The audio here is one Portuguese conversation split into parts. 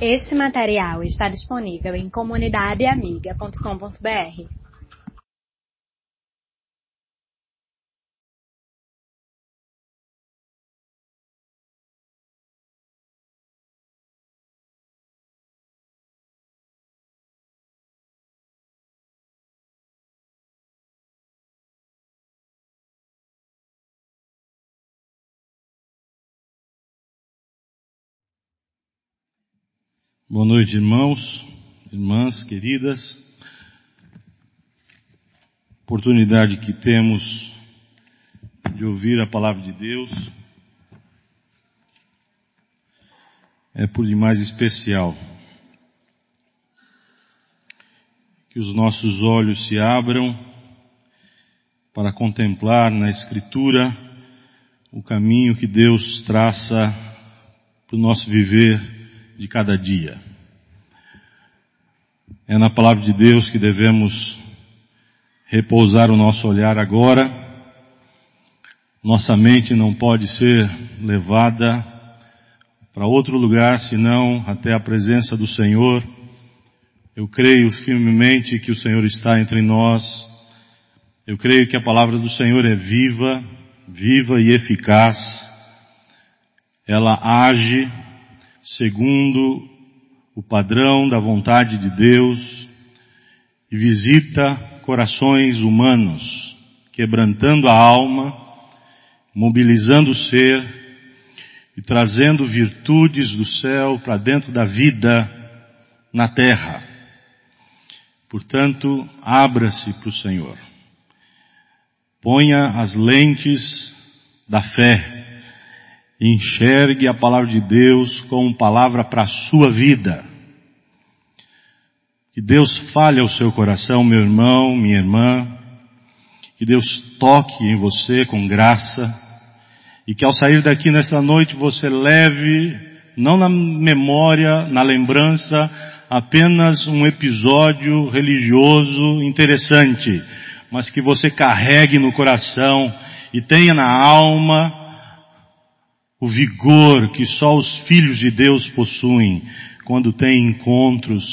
Este material está disponível em comunidadeamiga.com.br. Boa noite, irmãos, irmãs queridas. Oportunidade que temos de ouvir a palavra de Deus é por demais especial. Que os nossos olhos se abram para contemplar na Escritura o caminho que Deus traça para o nosso viver de cada dia. É na palavra de Deus que devemos repousar o nosso olhar agora. Nossa mente não pode ser levada para outro lugar senão até a presença do Senhor. Eu creio firmemente que o Senhor está entre nós. Eu creio que a palavra do Senhor é viva, viva e eficaz. Ela age segundo o padrão da vontade de Deus e visita corações humanos, quebrantando a alma, mobilizando o ser e trazendo virtudes do céu para dentro da vida na terra. Portanto, abra-se para o Senhor. Ponha as lentes da fé enxergue a palavra de Deus como palavra para a sua vida. Que Deus fale ao seu coração, meu irmão, minha irmã. Que Deus toque em você com graça. E que ao sair daqui nessa noite você leve, não na memória, na lembrança, apenas um episódio religioso interessante, mas que você carregue no coração e tenha na alma o vigor que só os filhos de Deus possuem quando têm encontros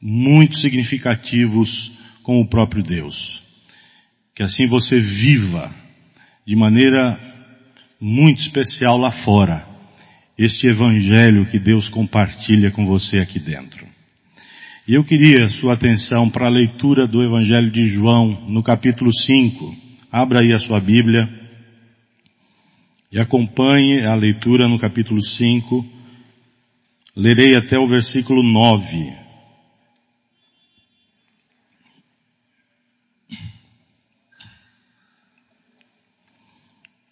muito significativos com o próprio Deus. Que assim você viva de maneira muito especial lá fora este evangelho que Deus compartilha com você aqui dentro. E eu queria sua atenção para a leitura do evangelho de João no capítulo 5. Abra aí a sua Bíblia. E acompanhe a leitura no capítulo 5. Lerei até o versículo 9.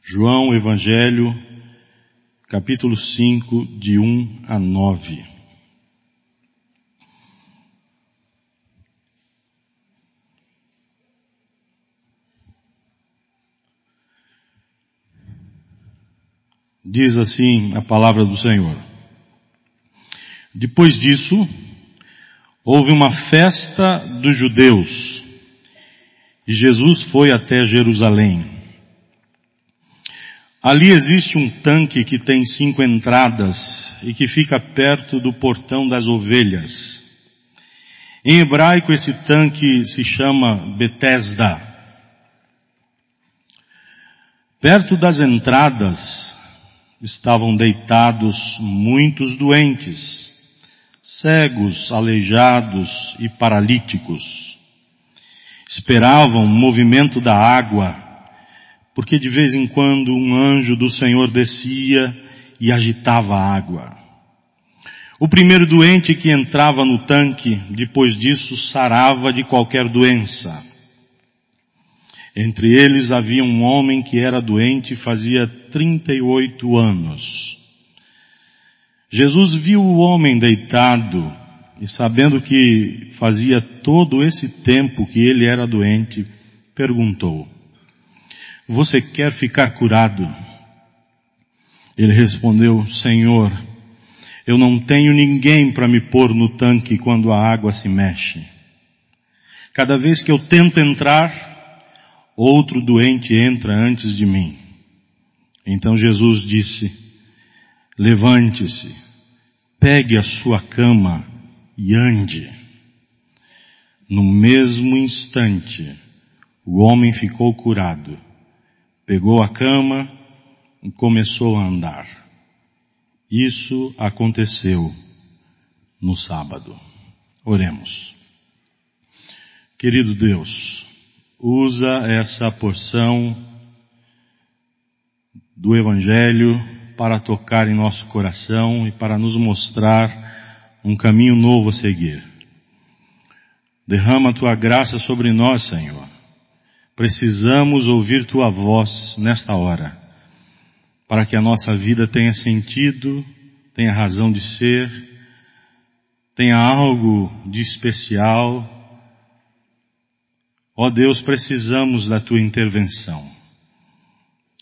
João Evangelho, capítulo 5, de 1 a 9. Diz assim a palavra do Senhor. Depois disso, houve uma festa dos judeus e Jesus foi até Jerusalém. Ali existe um tanque que tem cinco entradas e que fica perto do portão das ovelhas. Em hebraico esse tanque se chama Betesda. Perto das entradas estavam deitados muitos doentes, cegos, aleijados e paralíticos. Esperavam o movimento da água, porque de vez em quando um anjo do Senhor descia e agitava a água. O primeiro doente que entrava no tanque, depois disso, sarava de qualquer doença. Entre eles havia um homem que era doente fazia 38 anos. Jesus viu o homem deitado e sabendo que fazia todo esse tempo que ele era doente, perguntou, você quer ficar curado? Ele respondeu, Senhor, eu não tenho ninguém para me pôr no tanque quando a água se mexe. Cada vez que eu tento entrar, outro doente entra antes de mim. Então Jesus disse, levante-se, pegue a sua cama e ande. No mesmo instante, o homem ficou curado, pegou a cama e começou a andar. Isso aconteceu no sábado. Oremos. Querido Deus, usa essa porção do Evangelho para tocar em nosso coração e para nos mostrar um caminho novo a seguir. Derrama tua graça sobre nós, Senhor. Precisamos ouvir tua voz nesta hora, para que a nossa vida tenha sentido, tenha razão de ser, tenha algo de especial. Ó Deus, precisamos da tua intervenção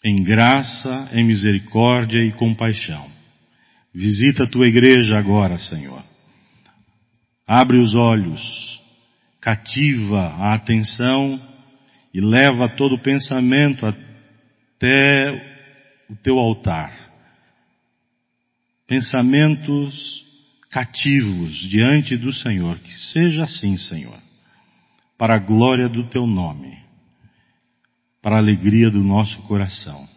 em graça, em misericórdia e compaixão. Visita a tua igreja agora, Senhor. Abre os olhos, cativa a atenção e leva todo o pensamento até o teu altar. Pensamentos cativos diante do Senhor. Que seja assim, Senhor, para a glória do teu nome para a alegria do nosso coração,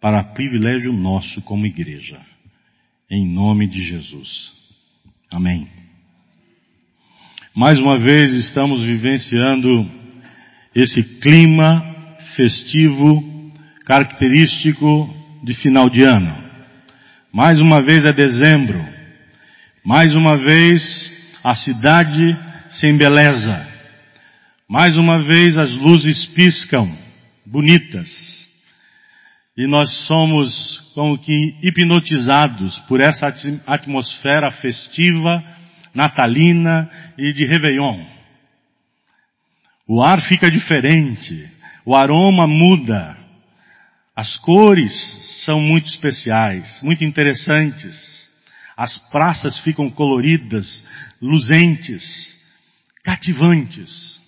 para privilégio nosso como igreja. Em nome de Jesus. Amém. Mais uma vez estamos vivenciando esse clima festivo característico de final de ano. Mais uma vez é dezembro. Mais uma vez a cidade se embeleza. Mais uma vez as luzes piscam, bonitas. E nós somos como que hipnotizados por essa atmosfera festiva, natalina e de Réveillon. O ar fica diferente, o aroma muda, as cores são muito especiais, muito interessantes, as praças ficam coloridas, luzentes, cativantes.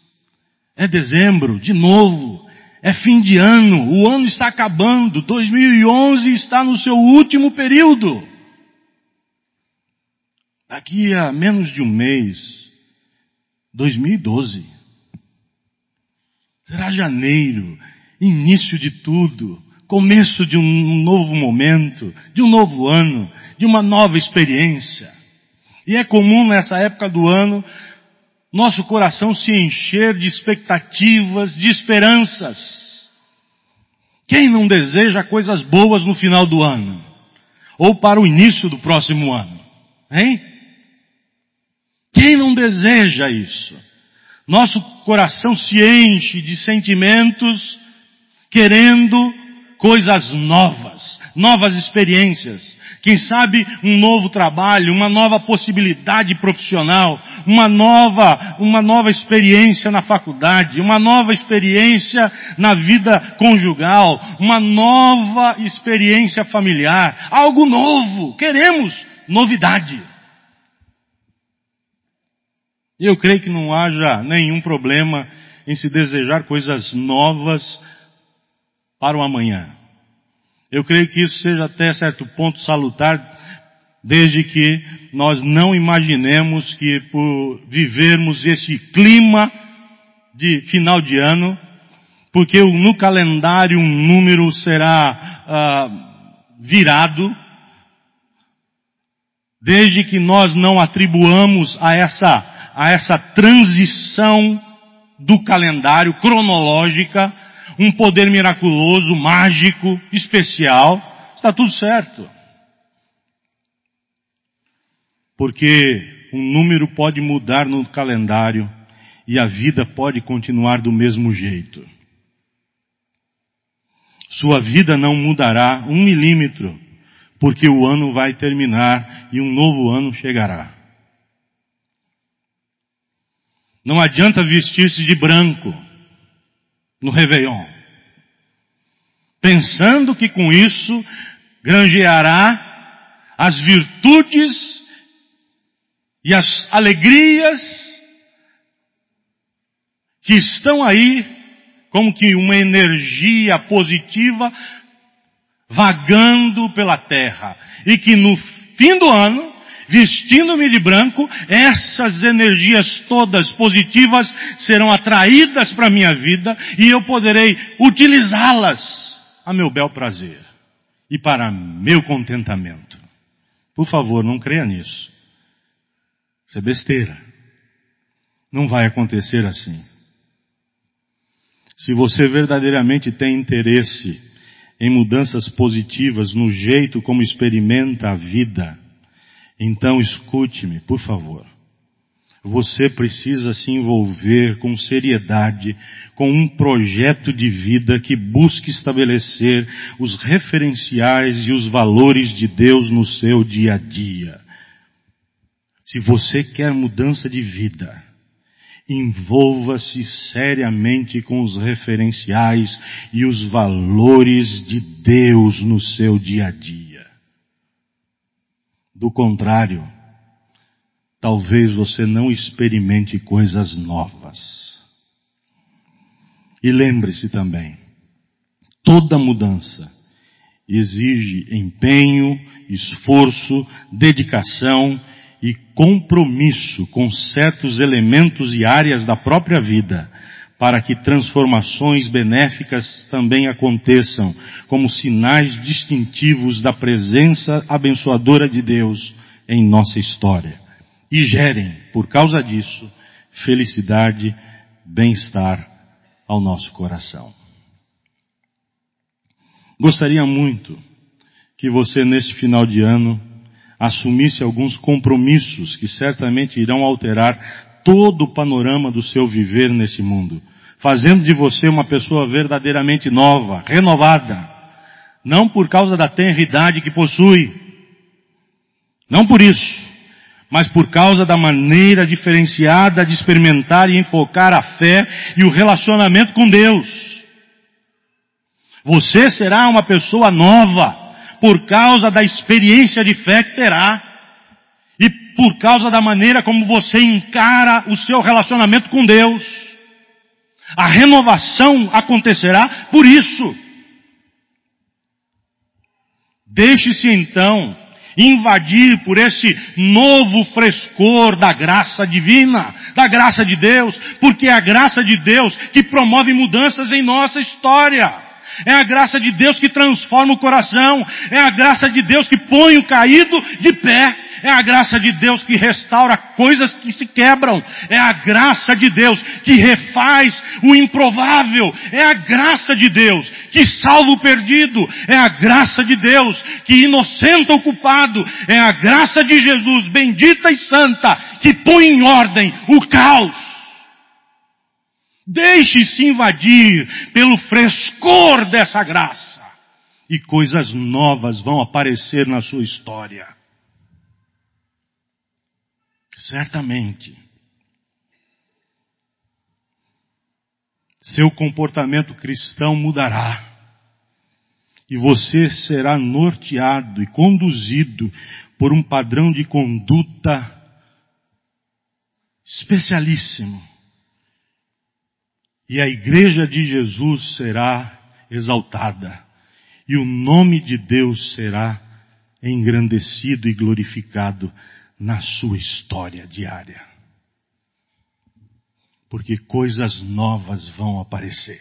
É dezembro, de novo. É fim de ano. O ano está acabando. 2011 está no seu último período. Daqui a menos de um mês, 2012. Será janeiro, início de tudo, começo de um novo momento, de um novo ano, de uma nova experiência. E é comum nessa época do ano nosso coração se encher de expectativas, de esperanças. Quem não deseja coisas boas no final do ano? Ou para o início do próximo ano? Hein? Quem não deseja isso? Nosso coração se enche de sentimentos querendo coisas novas, novas experiências, quem sabe um novo trabalho, uma nova possibilidade profissional, uma nova, uma nova experiência na faculdade, uma nova experiência na vida conjugal, uma nova experiência familiar, algo novo. Queremos novidade. Eu creio que não haja nenhum problema em se desejar coisas novas para o amanhã. Eu creio que isso seja até certo ponto salutar, desde que nós não imaginemos que por vivermos esse clima de final de ano, porque no calendário um número será ah, virado, desde que nós não atribuamos a essa, a essa transição do calendário cronológica um poder miraculoso, mágico, especial, está tudo certo. Porque um número pode mudar no calendário e a vida pode continuar do mesmo jeito. Sua vida não mudará um milímetro, porque o ano vai terminar e um novo ano chegará. Não adianta vestir-se de branco no Réveillon. Pensando que com isso granjeará as virtudes e as alegrias que estão aí como que uma energia positiva vagando pela terra e que no fim do ano vestindo-me de branco, essas energias todas positivas serão atraídas para a minha vida e eu poderei utilizá-las a meu bel prazer e para meu contentamento. Por favor, não creia nisso. Isso é besteira. Não vai acontecer assim. Se você verdadeiramente tem interesse em mudanças positivas no jeito como experimenta a vida, então escute-me, por favor. Você precisa se envolver com seriedade com um projeto de vida que busque estabelecer os referenciais e os valores de Deus no seu dia a dia. Se você quer mudança de vida, envolva-se seriamente com os referenciais e os valores de Deus no seu dia a dia. Do contrário, talvez você não experimente coisas novas. E lembre-se também, toda mudança exige empenho, esforço, dedicação e compromisso com certos elementos e áreas da própria vida, para que transformações benéficas também aconteçam, como sinais distintivos da presença abençoadora de Deus em nossa história. E gerem, por causa disso, felicidade, bem-estar ao nosso coração. Gostaria muito que você, neste final de ano, assumisse alguns compromissos que certamente irão alterar todo o panorama do seu viver nesse mundo, fazendo de você uma pessoa verdadeiramente nova, renovada, não por causa da tenridade que possui, não por isso, mas por causa da maneira diferenciada de experimentar e enfocar a fé e o relacionamento com Deus. Você será uma pessoa nova, por causa da experiência de fé que terá e por causa da maneira como você encara o seu relacionamento com Deus. A renovação acontecerá por isso. Deixe-se então invadir por esse novo frescor da graça divina, da graça de Deus, porque é a graça de Deus que promove mudanças em nossa história. É a graça de Deus que transforma o coração. É a graça de Deus que põe o caído de pé. É a graça de Deus que restaura coisas que se quebram. É a graça de Deus que refaz o improvável. É a graça de Deus que salva o perdido. É a graça de Deus que inocenta o culpado. É a graça de Jesus, bendita e santa, que põe em ordem o caos. Deixe-se invadir pelo frescor dessa graça. E coisas novas vão aparecer na sua história. Certamente. Seu comportamento cristão mudará. E você será norteado e conduzido por um padrão de conduta especialíssimo e a igreja de Jesus será exaltada, e o nome de Deus será engrandecido e glorificado na sua história diária. Porque coisas novas vão aparecer.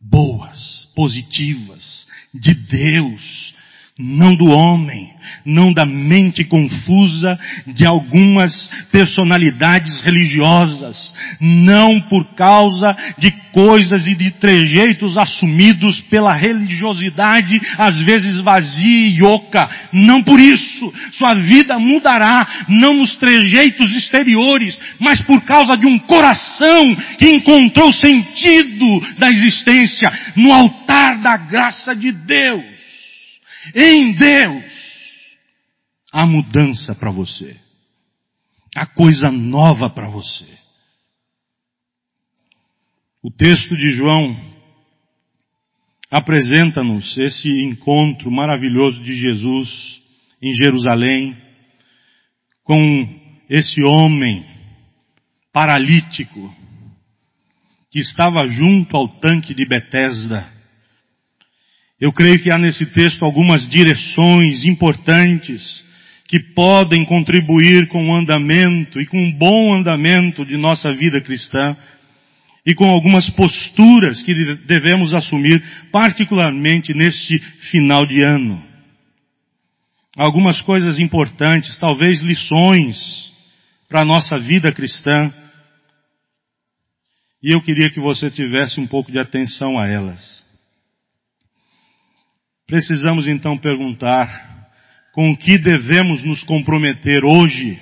Boas, positivas, de Deus, não do homem, não da mente confusa de algumas personalidades religiosas, não por causa de coisas e de trejeitos assumidos pela religiosidade, às vezes vazia e oca, não por isso. Sua vida mudará, não nos trejeitos exteriores, mas por causa de um coração que encontrou sentido da existência no altar da graça de Deus. Em Deus há mudança para você. Há coisa nova para você. O texto de João apresenta-nos esse encontro maravilhoso de Jesus em Jerusalém com esse homem paralítico que estava junto ao tanque de Betesda eu creio que há nesse texto algumas direções importantes que podem contribuir com o andamento e com um bom andamento de nossa vida cristã e com algumas posturas que devemos assumir, particularmente neste final de ano. Algumas coisas importantes, talvez lições para a nossa vida cristã. E eu queria que você tivesse um pouco de atenção a elas. Precisamos então perguntar com o que devemos nos comprometer hoje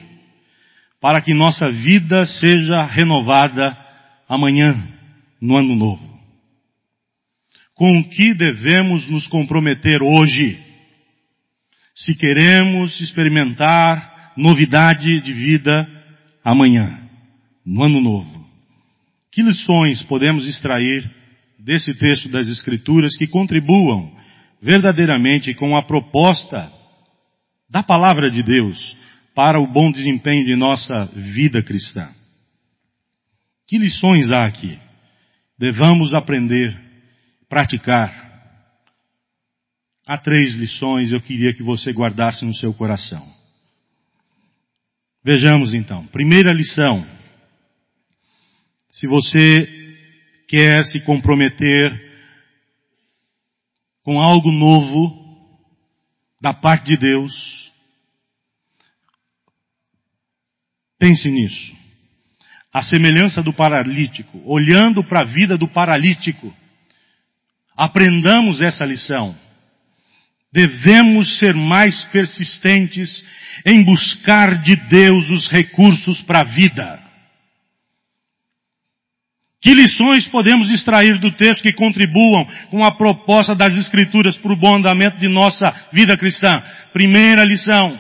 para que nossa vida seja renovada amanhã, no ano novo. Com o que devemos nos comprometer hoje se queremos experimentar novidade de vida amanhã, no ano novo? Que lições podemos extrair desse texto das Escrituras que contribuam verdadeiramente com a proposta da palavra de Deus para o bom desempenho de nossa vida cristã. Que lições há aqui? Devamos aprender, praticar. Há três lições eu queria que você guardasse no seu coração. Vejamos então. Primeira lição. Se você quer se comprometer com algo novo da parte de Deus. Pense nisso. A semelhança do paralítico, olhando para a vida do paralítico, aprendamos essa lição. Devemos ser mais persistentes em buscar de Deus os recursos para a vida. Que lições podemos extrair do texto que contribuam com a proposta das Escrituras para o bom andamento de nossa vida cristã? Primeira lição,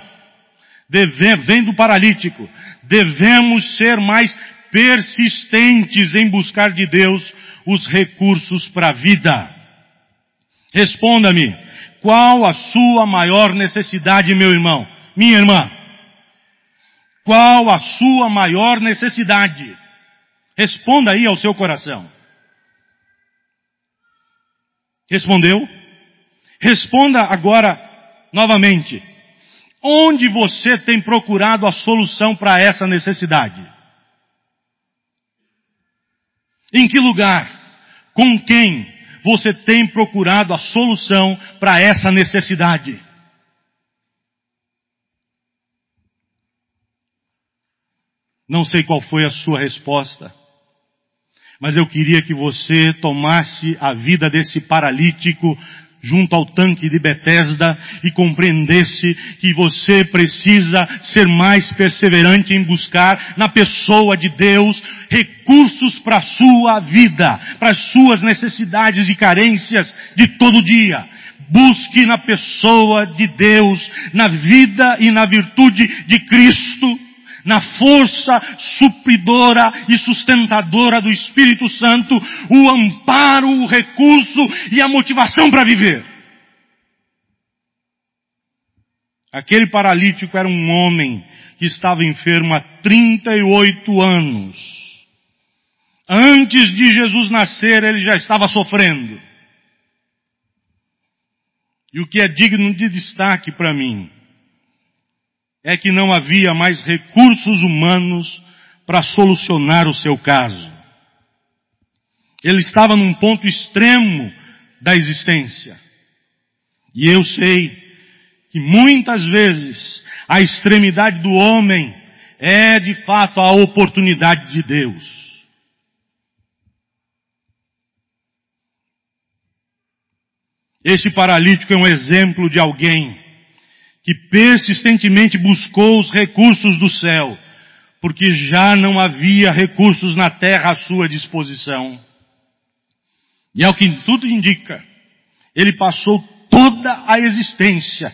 deve, vem do paralítico. Devemos ser mais persistentes em buscar de Deus os recursos para a vida. Responda-me, qual a sua maior necessidade, meu irmão? Minha irmã? Qual a sua maior necessidade? Responda aí ao seu coração. Respondeu? Responda agora novamente. Onde você tem procurado a solução para essa necessidade? Em que lugar? Com quem você tem procurado a solução para essa necessidade? Não sei qual foi a sua resposta. Mas eu queria que você tomasse a vida desse paralítico junto ao tanque de Betesda e compreendesse que você precisa ser mais perseverante em buscar na pessoa de Deus recursos para a sua vida, para as suas necessidades e carências de todo dia. Busque na pessoa de Deus, na vida e na virtude de Cristo na força supridora e sustentadora do Espírito Santo, o amparo, o recurso e a motivação para viver. Aquele paralítico era um homem que estava enfermo há 38 anos. Antes de Jesus nascer, ele já estava sofrendo. E o que é digno de destaque para mim é que não havia mais recursos humanos para solucionar o seu caso. Ele estava num ponto extremo da existência. E eu sei que muitas vezes a extremidade do homem é de fato a oportunidade de Deus. Este paralítico é um exemplo de alguém que persistentemente buscou os recursos do céu, porque já não havia recursos na terra à sua disposição. E é o que tudo indica, ele passou toda a existência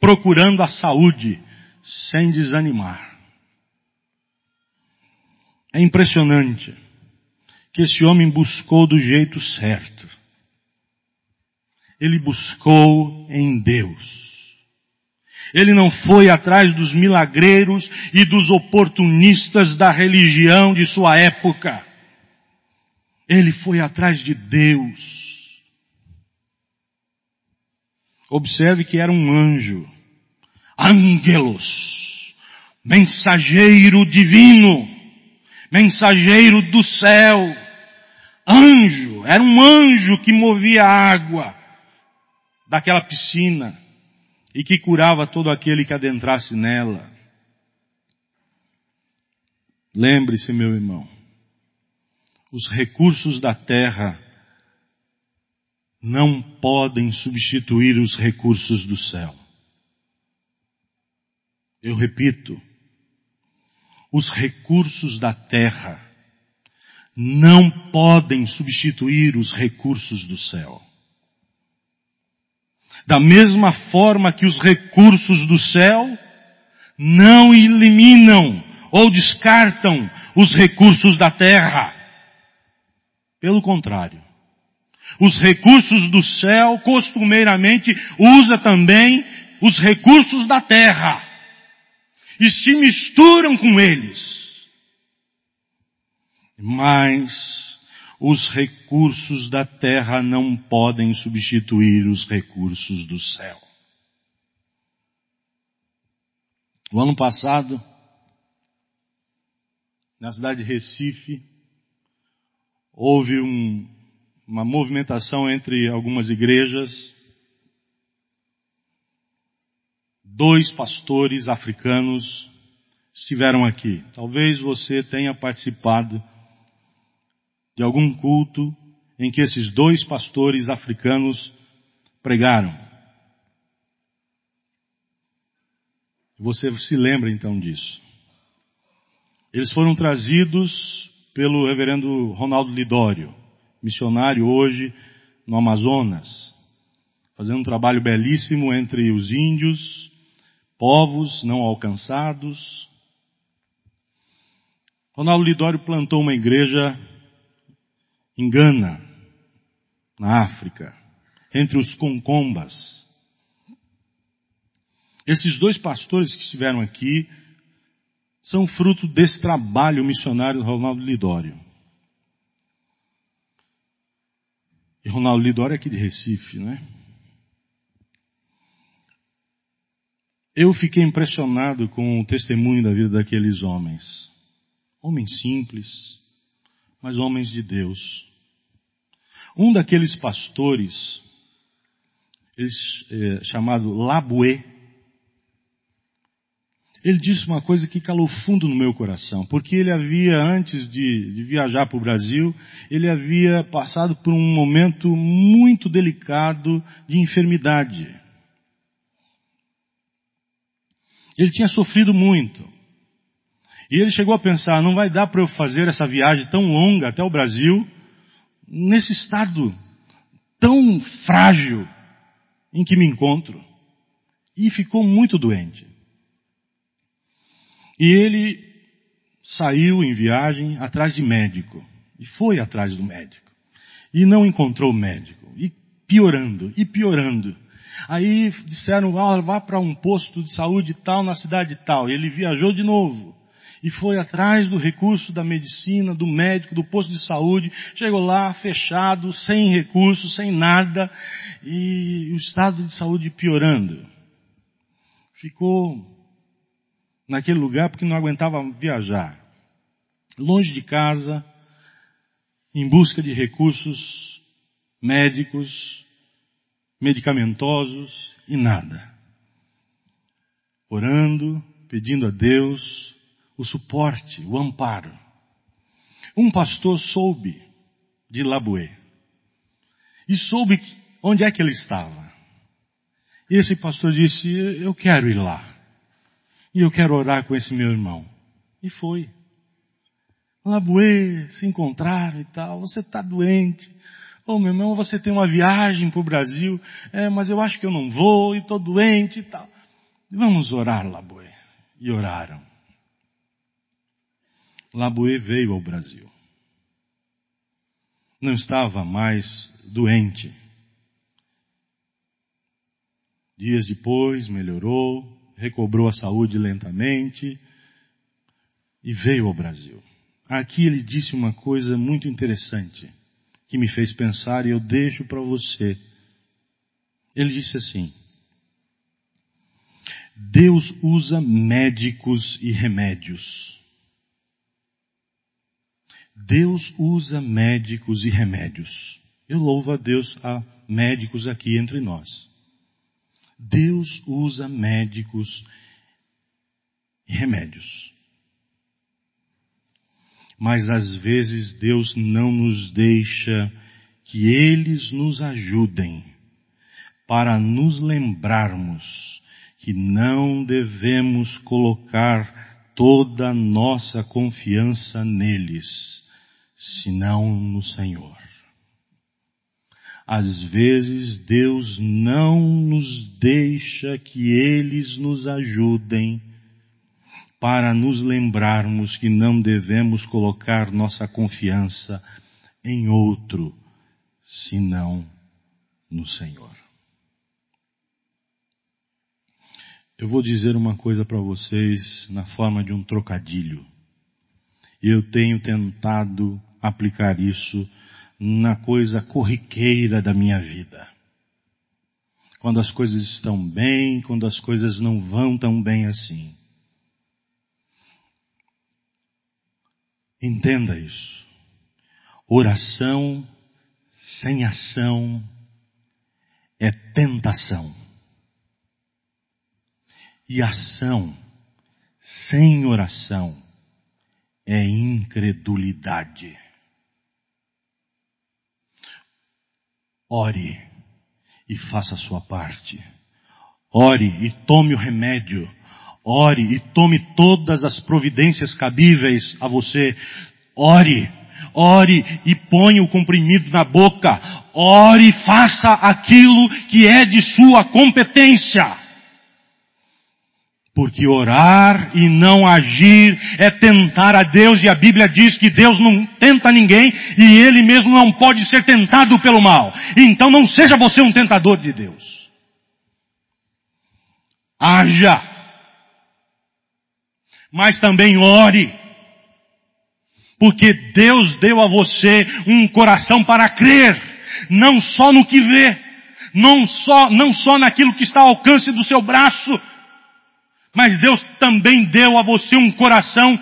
procurando a saúde sem desanimar. É impressionante que esse homem buscou do jeito certo. Ele buscou em Deus. Ele não foi atrás dos milagreiros e dos oportunistas da religião de sua época. Ele foi atrás de Deus. Observe que era um anjo, ângelos, mensageiro divino, mensageiro do céu, anjo, era um anjo que movia a água daquela piscina e que curava todo aquele que adentrasse nela. Lembre-se, meu irmão, os recursos da terra não podem substituir os recursos do céu. Eu repito, os recursos da terra não podem substituir os recursos do céu. Da mesma forma que os recursos do céu não eliminam ou descartam os recursos da terra. Pelo contrário, os recursos do céu costumeiramente usa também os recursos da terra e se misturam com eles. Mas os recursos da terra não podem substituir os recursos do céu. O ano passado, na cidade de Recife, houve um, uma movimentação entre algumas igrejas. Dois pastores africanos estiveram aqui. Talvez você tenha participado de algum culto em que esses dois pastores africanos pregaram. Você se lembra então disso. Eles foram trazidos pelo reverendo Ronaldo Lidório, missionário hoje no Amazonas, fazendo um trabalho belíssimo entre os índios, povos não alcançados. Ronaldo Lidório plantou uma igreja em Gana, na África, entre os concombas. Esses dois pastores que estiveram aqui são fruto desse trabalho missionário do Ronaldo Lidório. E Ronaldo Lidório é aqui de Recife, né? Eu fiquei impressionado com o testemunho da vida daqueles homens. Homens simples, mas homens de Deus. Um daqueles pastores, eles, é, chamado Labué, ele disse uma coisa que calou fundo no meu coração, porque ele havia, antes de, de viajar para o Brasil, ele havia passado por um momento muito delicado de enfermidade. Ele tinha sofrido muito. E ele chegou a pensar, não vai dar para eu fazer essa viagem tão longa até o Brasil, nesse estado tão frágil em que me encontro. E ficou muito doente. E ele saiu em viagem atrás de médico. E foi atrás do médico. E não encontrou médico. E piorando, e piorando. Aí disseram, ah, vá para um posto de saúde tal na cidade tal. E ele viajou de novo. E foi atrás do recurso da medicina, do médico, do posto de saúde. Chegou lá fechado, sem recursos, sem nada. E o estado de saúde piorando. Ficou naquele lugar porque não aguentava viajar. Longe de casa, em busca de recursos médicos, medicamentosos e nada. Orando, pedindo a Deus o suporte, o amparo. Um pastor soube de Labué e soube onde é que ele estava. E esse pastor disse: Eu quero ir lá. E eu quero orar com esse meu irmão. E foi. Labuê, se encontraram e tal. Você está doente. Ô oh, meu irmão, você tem uma viagem para o Brasil. É, mas eu acho que eu não vou e estou doente e tal. Vamos orar, Labuê. E oraram. Labuê veio ao Brasil. Não estava mais doente. Dias depois melhorou, recobrou a saúde lentamente e veio ao Brasil. Aqui ele disse uma coisa muito interessante que me fez pensar e eu deixo para você. Ele disse assim: Deus usa médicos e remédios. Deus usa médicos e remédios. Eu louvo a Deus a médicos aqui entre nós. Deus usa médicos e remédios. Mas às vezes Deus não nos deixa que eles nos ajudem para nos lembrarmos que não devemos colocar toda a nossa confiança neles, senão no Senhor. Às vezes Deus não nos deixa que eles nos ajudem para nos lembrarmos que não devemos colocar nossa confiança em outro, senão no Senhor. Eu vou dizer uma coisa para vocês na forma de um trocadilho. Eu tenho tentado aplicar isso na coisa corriqueira da minha vida. Quando as coisas estão bem, quando as coisas não vão tão bem assim. Entenda isso. Oração sem ação é tentação. E ação sem oração é incredulidade. Ore e faça a sua parte. Ore e tome o remédio. Ore e tome todas as providências cabíveis a você. Ore, ore e ponha o comprimido na boca. Ore e faça aquilo que é de sua competência. Porque orar e não agir é tentar a Deus e a Bíblia diz que Deus não tenta ninguém e Ele mesmo não pode ser tentado pelo mal. Então não seja você um tentador de Deus. Haja. Mas também ore. Porque Deus deu a você um coração para crer, não só no que vê, não só, não só naquilo que está ao alcance do seu braço, mas Deus também deu a você um coração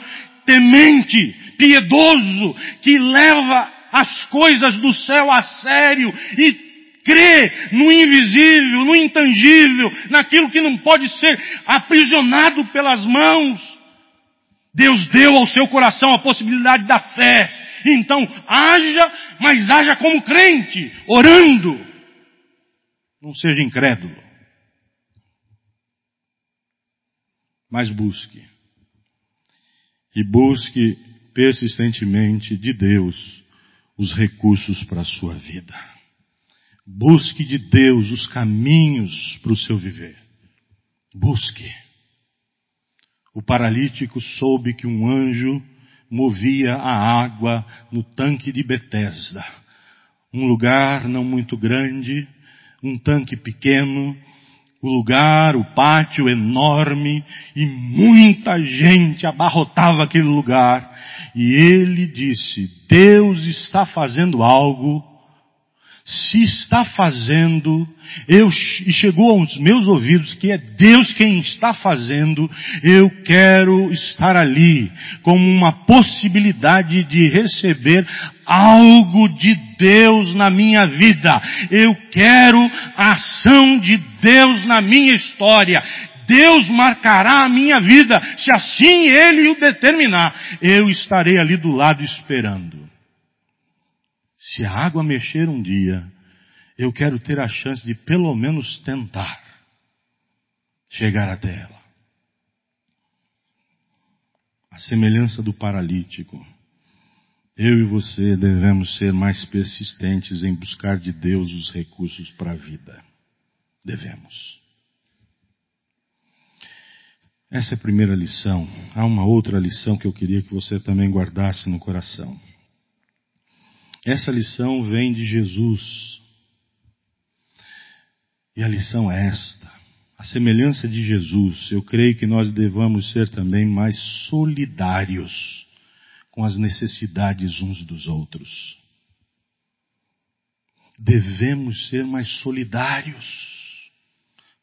temente, piedoso, que leva as coisas do céu a sério e crê no invisível, no intangível, naquilo que não pode ser aprisionado pelas mãos. Deus deu ao seu coração a possibilidade da fé. Então, haja, mas haja como crente, orando. Não seja incrédulo. Mas busque. E busque persistentemente de Deus os recursos para a sua vida. Busque de Deus os caminhos para o seu viver. Busque. O paralítico soube que um anjo movia a água no tanque de Betesda. Um lugar não muito grande, um tanque pequeno, o lugar, o pátio enorme, e muita gente abarrotava aquele lugar. E ele disse, Deus está fazendo algo, se está fazendo, eu, e chegou aos meus ouvidos que é Deus quem está fazendo, eu quero estar ali como uma possibilidade de receber algo de Deus na minha vida. Eu quero a ação de Deus na minha história. Deus marcará a minha vida, se assim Ele o determinar. Eu estarei ali do lado esperando. Se a água mexer um dia, eu quero ter a chance de pelo menos tentar chegar até ela. A semelhança do paralítico. Eu e você devemos ser mais persistentes em buscar de Deus os recursos para a vida. Devemos. Essa é a primeira lição. Há uma outra lição que eu queria que você também guardasse no coração. Essa lição vem de Jesus. E a lição é esta. A semelhança de Jesus, eu creio que nós devamos ser também mais solidários com as necessidades uns dos outros. Devemos ser mais solidários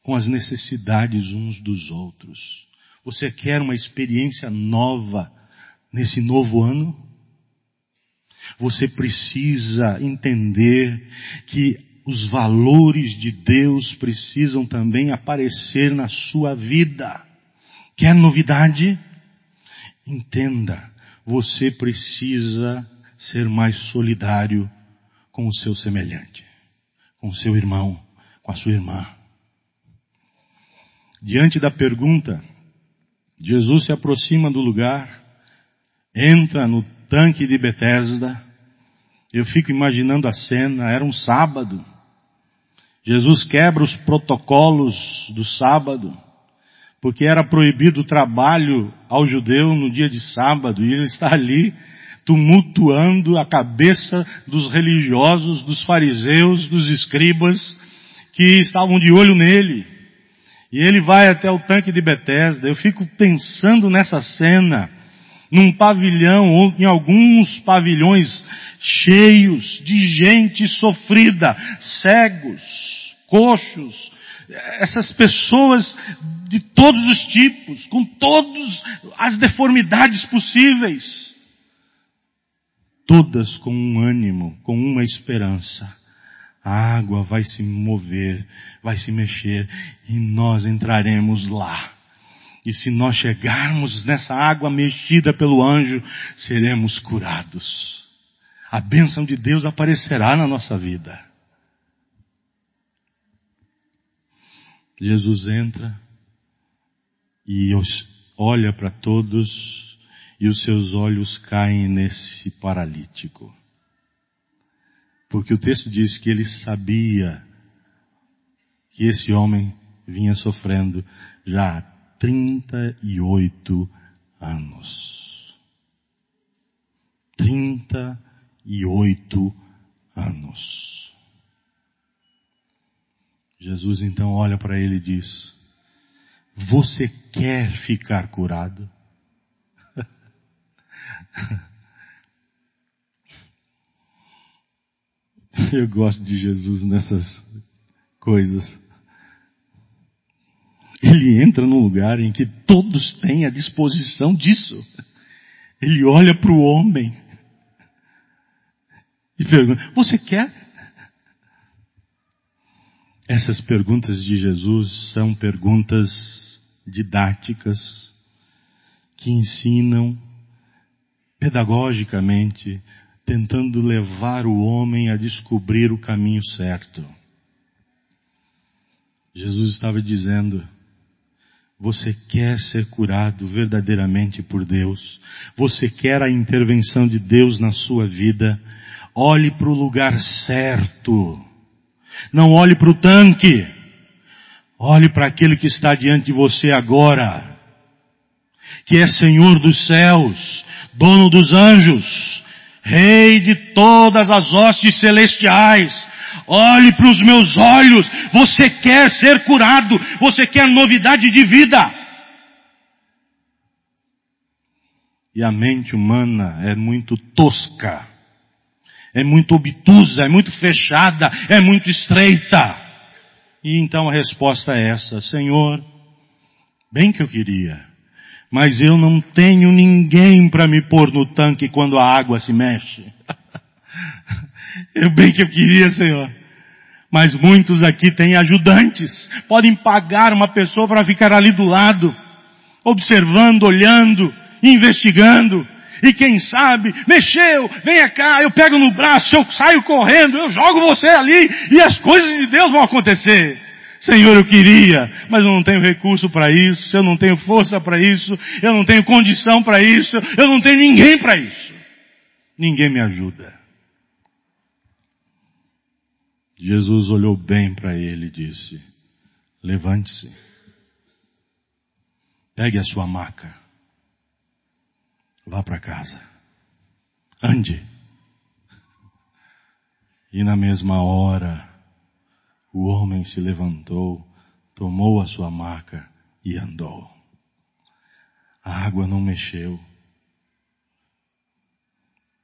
com as necessidades uns dos outros. Você quer uma experiência nova nesse novo ano? Você precisa entender que os valores de Deus precisam também aparecer na sua vida. Quer novidade? Entenda, você precisa ser mais solidário com o seu semelhante, com o seu irmão, com a sua irmã. Diante da pergunta, Jesus se aproxima do lugar, entra no tanque de Betesda. Eu fico imaginando a cena, era um sábado. Jesus quebra os protocolos do sábado, porque era proibido o trabalho ao judeu no dia de sábado, e ele está ali tumultuando a cabeça dos religiosos, dos fariseus, dos escribas, que estavam de olho nele. E ele vai até o tanque de Betesda. Eu fico pensando nessa cena, num pavilhão ou em alguns pavilhões cheios de gente sofrida, cegos, coxos, essas pessoas de todos os tipos, com todas as deformidades possíveis, todas com um ânimo, com uma esperança a água vai se mover, vai se mexer e nós entraremos lá. E se nós chegarmos nessa água mexida pelo anjo, seremos curados. A bênção de Deus aparecerá na nossa vida. Jesus entra e olha para todos e os seus olhos caem nesse paralítico. Porque o texto diz que ele sabia que esse homem vinha sofrendo já 38 anos. 38 anos. Jesus então olha para ele e diz: Você quer ficar curado? Eu gosto de Jesus nessas coisas. Ele entra num lugar em que todos têm a disposição disso. Ele olha para o homem e pergunta: Você quer? Essas perguntas de Jesus são perguntas didáticas que ensinam pedagogicamente tentando levar o homem a descobrir o caminho certo. Jesus estava dizendo, você quer ser curado verdadeiramente por Deus? Você quer a intervenção de Deus na sua vida? Olhe para o lugar certo. Não olhe para o tanque. Olhe para aquele que está diante de você agora. Que é Senhor dos céus, dono dos anjos, Rei de todas as hostes celestiais, olhe para os meus olhos, você quer ser curado, você quer novidade de vida. E a mente humana é muito tosca, é muito obtusa, é muito fechada, é muito estreita. E então a resposta é essa, Senhor, bem que eu queria, mas eu não tenho ninguém para me pôr no tanque quando a água se mexe. eu bem que eu queria, Senhor. Mas muitos aqui têm ajudantes. Podem pagar uma pessoa para ficar ali do lado, observando, olhando, investigando. E quem sabe, mexeu, venha cá, eu pego no braço, eu saio correndo, eu jogo você ali e as coisas de Deus vão acontecer. Senhor, eu queria, mas eu não tenho recurso para isso, eu não tenho força para isso, eu não tenho condição para isso, eu não tenho ninguém para isso. Ninguém me ajuda. Jesus olhou bem para ele e disse: Levante-se, pegue a sua maca, vá para casa, ande. E na mesma hora, o homem se levantou, tomou a sua maca e andou. A água não mexeu.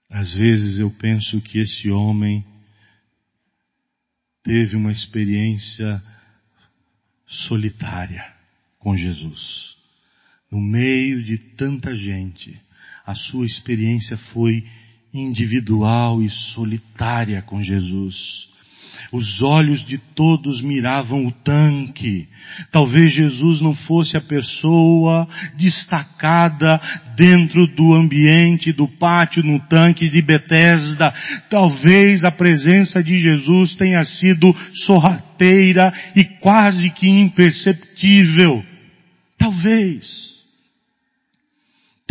Às vezes eu penso que esse homem teve uma experiência solitária com Jesus. No meio de tanta gente, a sua experiência foi individual e solitária com Jesus. Os olhos de todos miravam o tanque. Talvez Jesus não fosse a pessoa destacada dentro do ambiente do pátio no tanque de Betesda. Talvez a presença de Jesus tenha sido sorrateira e quase que imperceptível. Talvez.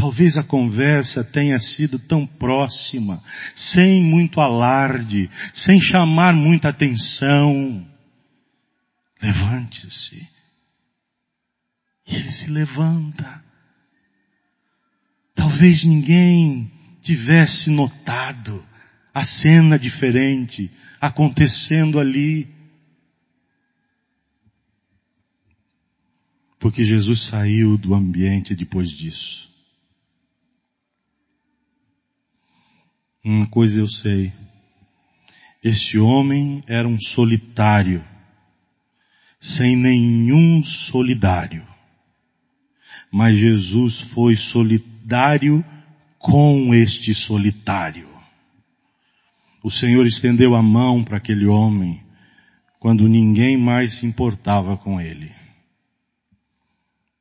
Talvez a conversa tenha sido tão próxima, sem muito alarde, sem chamar muita atenção. Levante-se. E ele se levanta. Talvez ninguém tivesse notado a cena diferente acontecendo ali. Porque Jesus saiu do ambiente depois disso. Uma coisa eu sei. Este homem era um solitário, sem nenhum solidário. Mas Jesus foi solidário com este solitário. O Senhor estendeu a mão para aquele homem quando ninguém mais se importava com ele.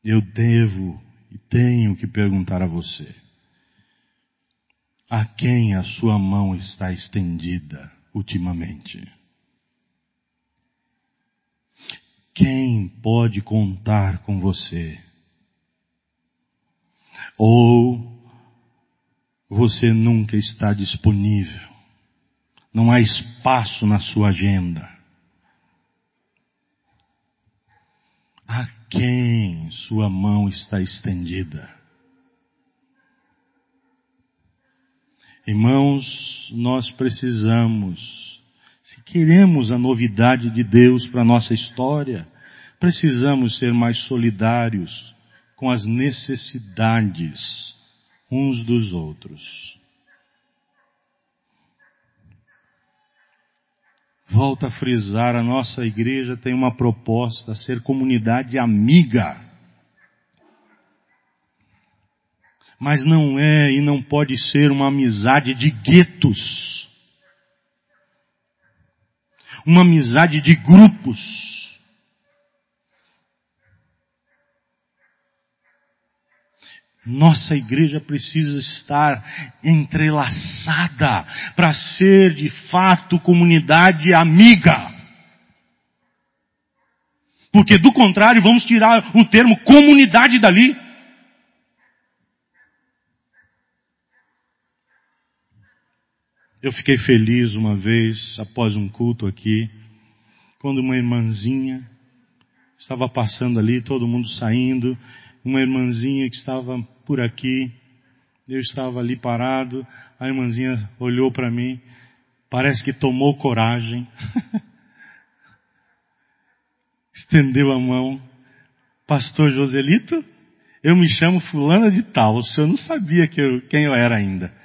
Eu devo e tenho que perguntar a você. A quem a sua mão está estendida ultimamente? Quem pode contar com você? Ou você nunca está disponível? Não há espaço na sua agenda? A quem sua mão está estendida? Irmãos, nós precisamos, se queremos a novidade de Deus para a nossa história, precisamos ser mais solidários com as necessidades uns dos outros. Volto a frisar, a nossa igreja tem uma proposta, ser comunidade amiga. Mas não é e não pode ser uma amizade de guetos. Uma amizade de grupos. Nossa igreja precisa estar entrelaçada para ser de fato comunidade amiga. Porque do contrário, vamos tirar o termo comunidade dali. Eu fiquei feliz uma vez, após um culto aqui, quando uma irmãzinha estava passando ali, todo mundo saindo, uma irmãzinha que estava por aqui, eu estava ali parado, a irmãzinha olhou para mim, parece que tomou coragem, estendeu a mão, Pastor Joselito, eu me chamo fulana de tal, o senhor não sabia que eu, quem eu era ainda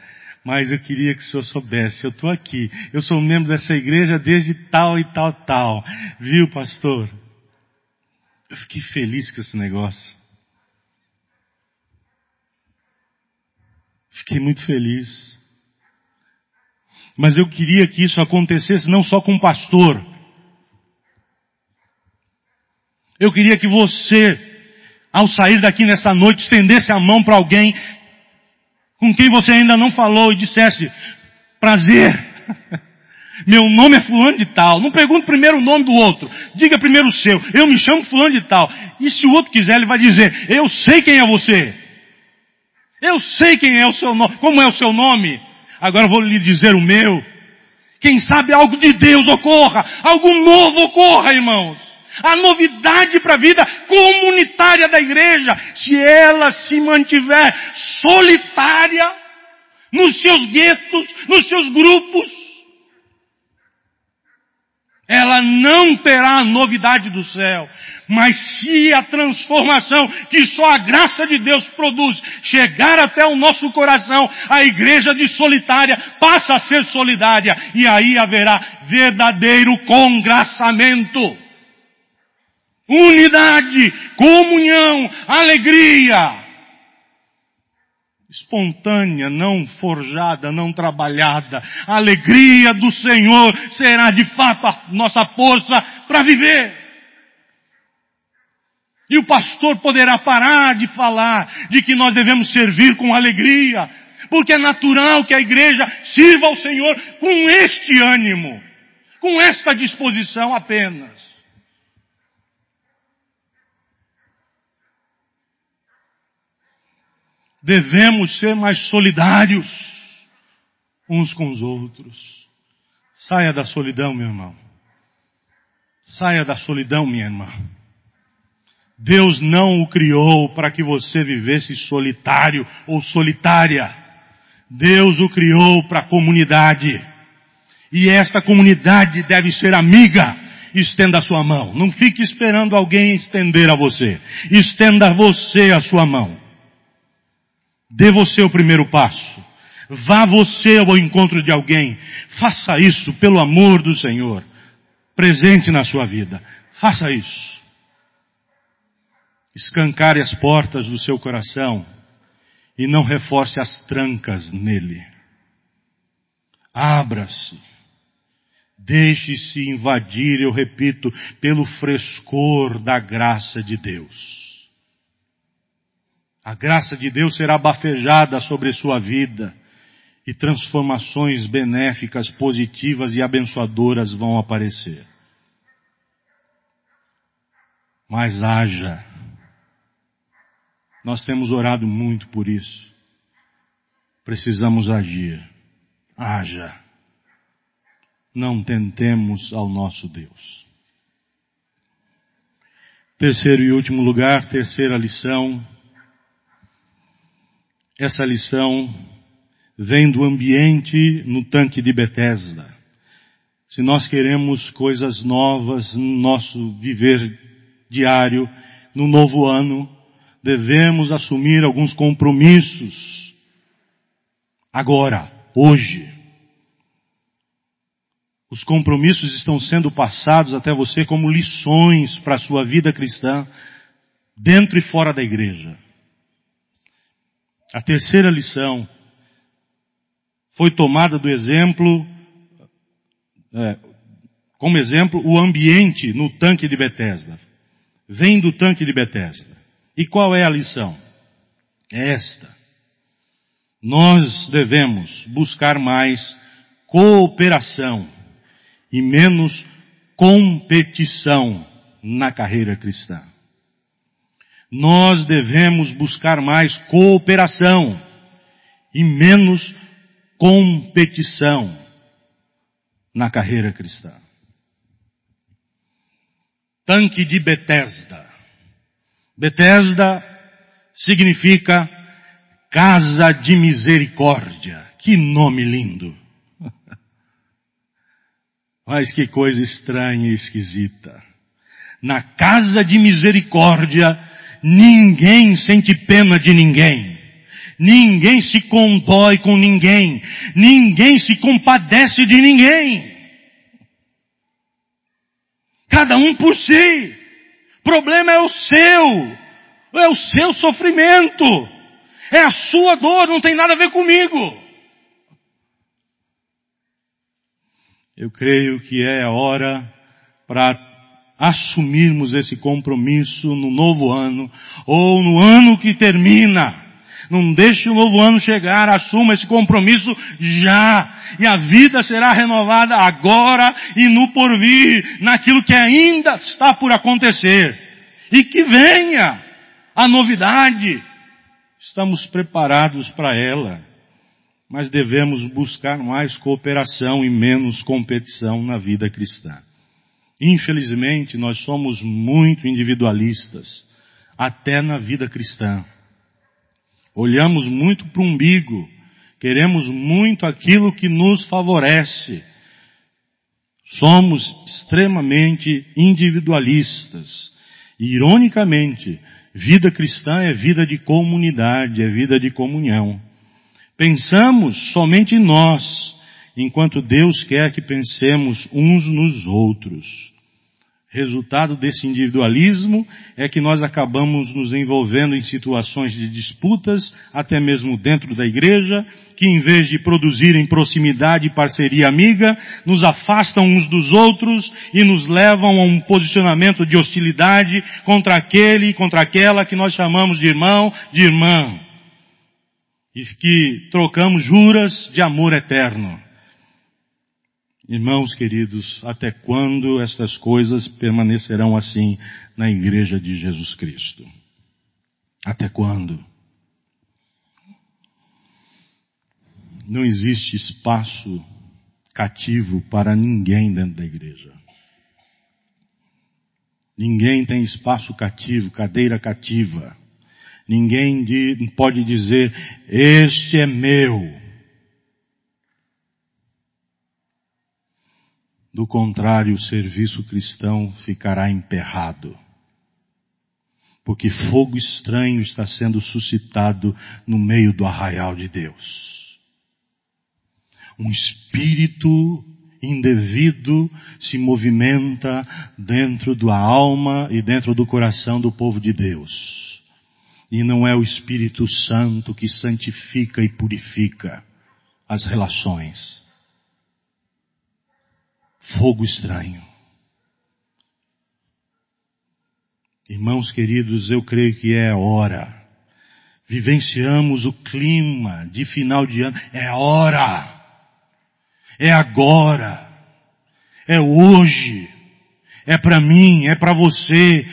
mas eu queria que o senhor soubesse, eu estou aqui, eu sou membro dessa igreja desde tal e tal, tal. Viu, pastor? Eu fiquei feliz com esse negócio. Fiquei muito feliz. Mas eu queria que isso acontecesse não só com o pastor. Eu queria que você, ao sair daqui nessa noite, estendesse a mão para alguém com quem você ainda não falou e dissesse, prazer, meu nome é fulano de tal. Não pergunte primeiro o nome do outro. Diga primeiro o seu. Eu me chamo fulano de tal. E se o outro quiser, ele vai dizer, eu sei quem é você. Eu sei quem é o seu nome. Como é o seu nome? Agora vou lhe dizer o meu. Quem sabe algo de Deus ocorra. Algo novo ocorra, irmãos a novidade para a vida comunitária da igreja, se ela se mantiver solitária nos seus guetos, nos seus grupos, ela não terá a novidade do céu. Mas se a transformação que só a graça de Deus produz chegar até o nosso coração, a igreja de solitária passa a ser solidária e aí haverá verdadeiro congraçamento. Unidade, comunhão, alegria. Espontânea, não forjada, não trabalhada. A alegria do Senhor será de fato a nossa força para viver. E o pastor poderá parar de falar de que nós devemos servir com alegria, porque é natural que a igreja sirva ao Senhor com este ânimo, com esta disposição apenas. Devemos ser mais solidários uns com os outros. Saia da solidão, meu irmão. Saia da solidão, minha irmã. Deus não o criou para que você vivesse solitário ou solitária. Deus o criou para a comunidade. E esta comunidade deve ser amiga. Estenda a sua mão. Não fique esperando alguém estender a você. Estenda você a sua mão. Dê você o primeiro passo. Vá você ao encontro de alguém. Faça isso pelo amor do Senhor. Presente na sua vida. Faça isso escancare as portas do seu coração e não reforce as trancas nele. Abra-se. Deixe-se invadir, eu repito, pelo frescor da graça de Deus. A graça de Deus será bafejada sobre sua vida e transformações benéficas, positivas e abençoadoras vão aparecer. Mas haja nós temos orado muito por isso. Precisamos agir. Haja. Não tentemos ao nosso Deus. Terceiro e último lugar, terceira lição. Essa lição vem do ambiente no tanque de Betesda. Se nós queremos coisas novas no nosso viver diário, no novo ano, devemos assumir alguns compromissos. Agora, hoje. Os compromissos estão sendo passados até você como lições para a sua vida cristã, dentro e fora da igreja. A terceira lição foi tomada do exemplo, é, como exemplo, o ambiente no tanque de Betesda. Vem do tanque de Betesda. E qual é a lição? É esta. Nós devemos buscar mais cooperação e menos competição na carreira cristã. Nós devemos buscar mais cooperação e menos competição na carreira cristã. Tanque de Betesda. Betesda significa casa de misericórdia. Que nome lindo. Mas que coisa estranha e esquisita. Na casa de misericórdia, ninguém sente pena de ninguém. Ninguém se condói com ninguém. Ninguém se compadece de ninguém. Cada um por si problema é o seu. É o seu sofrimento. É a sua dor, não tem nada a ver comigo. Eu creio que é a hora para assumirmos esse compromisso no novo ano ou no ano que termina. Não deixe o novo ano chegar, assuma esse compromisso já. E a vida será renovada agora e no porvir, naquilo que ainda está por acontecer. E que venha a novidade. Estamos preparados para ela. Mas devemos buscar mais cooperação e menos competição na vida cristã. Infelizmente, nós somos muito individualistas, até na vida cristã. Olhamos muito para o umbigo, queremos muito aquilo que nos favorece. Somos extremamente individualistas. E, ironicamente, vida cristã é vida de comunidade, é vida de comunhão. Pensamos somente em nós, enquanto Deus quer que pensemos uns nos outros. Resultado desse individualismo é que nós acabamos nos envolvendo em situações de disputas, até mesmo dentro da igreja, que em vez de produzirem proximidade e parceria amiga, nos afastam uns dos outros e nos levam a um posicionamento de hostilidade contra aquele e contra aquela que nós chamamos de irmão, de irmã. E que trocamos juras de amor eterno. Irmãos queridos, até quando estas coisas permanecerão assim na igreja de Jesus Cristo? Até quando? Não existe espaço cativo para ninguém dentro da igreja. Ninguém tem espaço cativo, cadeira cativa. Ninguém pode dizer, este é meu. Do contrário, o serviço cristão ficará emperrado. Porque fogo estranho está sendo suscitado no meio do arraial de Deus. Um espírito indevido se movimenta dentro da alma e dentro do coração do povo de Deus. E não é o Espírito Santo que santifica e purifica as relações fogo estranho. Irmãos queridos, eu creio que é hora. Vivenciamos o clima de final de ano. É hora. É agora. É hoje. É para mim, é para você.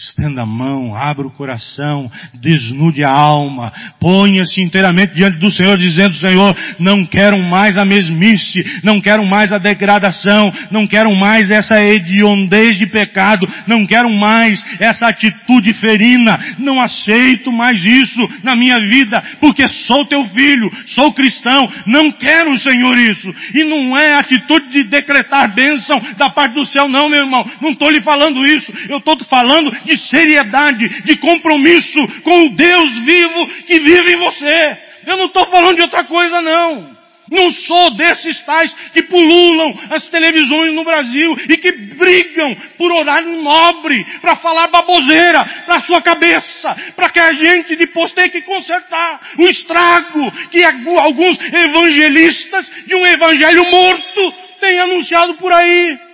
Estenda a mão, abra o coração, desnude a alma, ponha-se inteiramente diante do Senhor, dizendo, Senhor, não quero mais a mesmice, não quero mais a degradação, não quero mais essa hediondez de pecado, não quero mais essa atitude ferina, não aceito mais isso na minha vida, porque sou teu filho, sou cristão, não quero, Senhor, isso. E não é atitude de decretar bênção da parte do céu, não, meu irmão, não estou lhe falando isso, eu estou falando de seriedade, de compromisso com o Deus vivo que vive em você. Eu não estou falando de outra coisa não. Não sou desses tais que pululam as televisões no Brasil e que brigam por horário nobre para falar baboseira para sua cabeça, para que a gente depois tenha que consertar o estrago que alguns evangelistas de um evangelho morto têm anunciado por aí.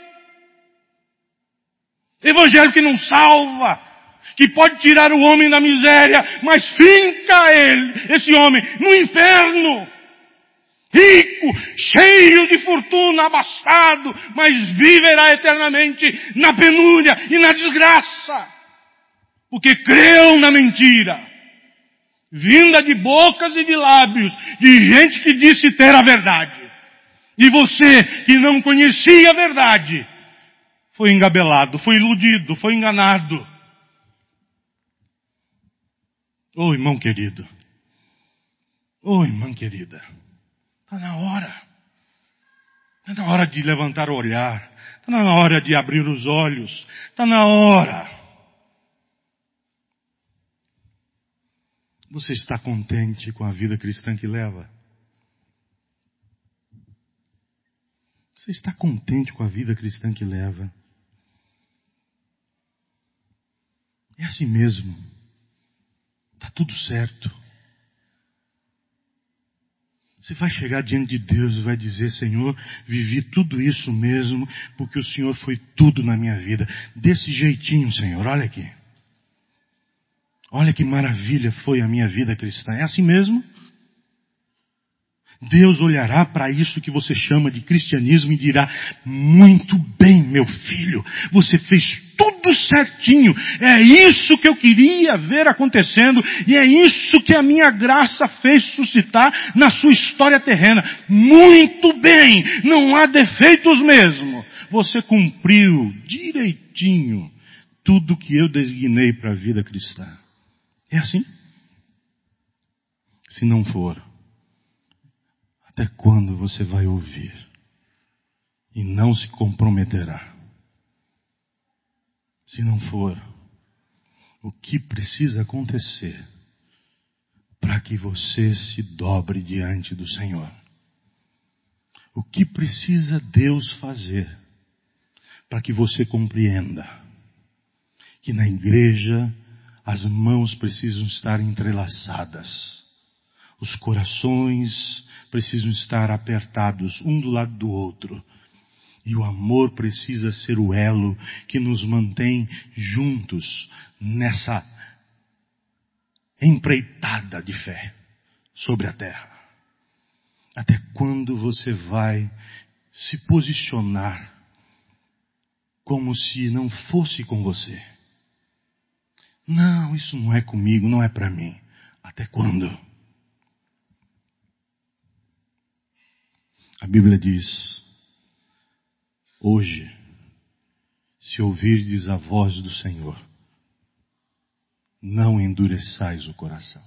Evangelho que não salva, que pode tirar o homem da miséria, mas finca ele, esse homem, no inferno. Rico, cheio de fortuna, abastado, mas viverá eternamente na penúria e na desgraça. Porque creu na mentira. Vinda de bocas e de lábios, de gente que disse ter a verdade. E você que não conhecia a verdade, foi engabelado, foi iludido, foi enganado. Ô oh, irmão querido, ô oh, irmã querida, está na hora. Está na hora de levantar o olhar. Está na hora de abrir os olhos. Está na hora. Você está contente com a vida cristã que leva? Você está contente com a vida cristã que leva? É assim mesmo. Está tudo certo. Você vai chegar diante de Deus e vai dizer, Senhor, vivi tudo isso mesmo, porque o Senhor foi tudo na minha vida. Desse jeitinho, Senhor, olha aqui. Olha que maravilha foi a minha vida cristã. É assim mesmo? Deus olhará para isso que você chama de cristianismo e dirá: Muito bem, meu filho, você fez tudo certinho. É isso que eu queria ver acontecendo e é isso que a minha graça fez suscitar na sua história terrena. Muito bem, não há defeitos mesmo. Você cumpriu direitinho tudo que eu designei para a vida cristã. É assim? Se não for, até quando você vai ouvir e não se comprometerá? Se não for, o que precisa acontecer para que você se dobre diante do Senhor? O que precisa Deus fazer para que você compreenda que na igreja as mãos precisam estar entrelaçadas, os corações precisam estar apertados um do lado do outro. E o amor precisa ser o elo que nos mantém juntos nessa empreitada de fé sobre a terra. Até quando você vai se posicionar como se não fosse com você? Não, isso não é comigo, não é para mim. Até quando? A Bíblia diz: Hoje, se ouvirdes a voz do Senhor, não endureçais o coração.